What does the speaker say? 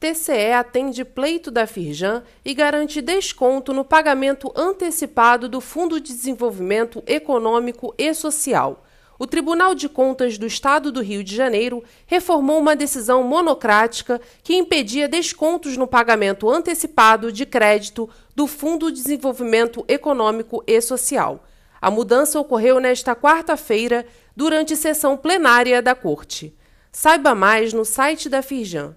TCE atende pleito da Firjan e garante desconto no pagamento antecipado do Fundo de Desenvolvimento Econômico e Social. O Tribunal de Contas do Estado do Rio de Janeiro reformou uma decisão monocrática que impedia descontos no pagamento antecipado de crédito do Fundo de Desenvolvimento Econômico e Social. A mudança ocorreu nesta quarta-feira, durante sessão plenária da Corte. Saiba mais no site da Firjan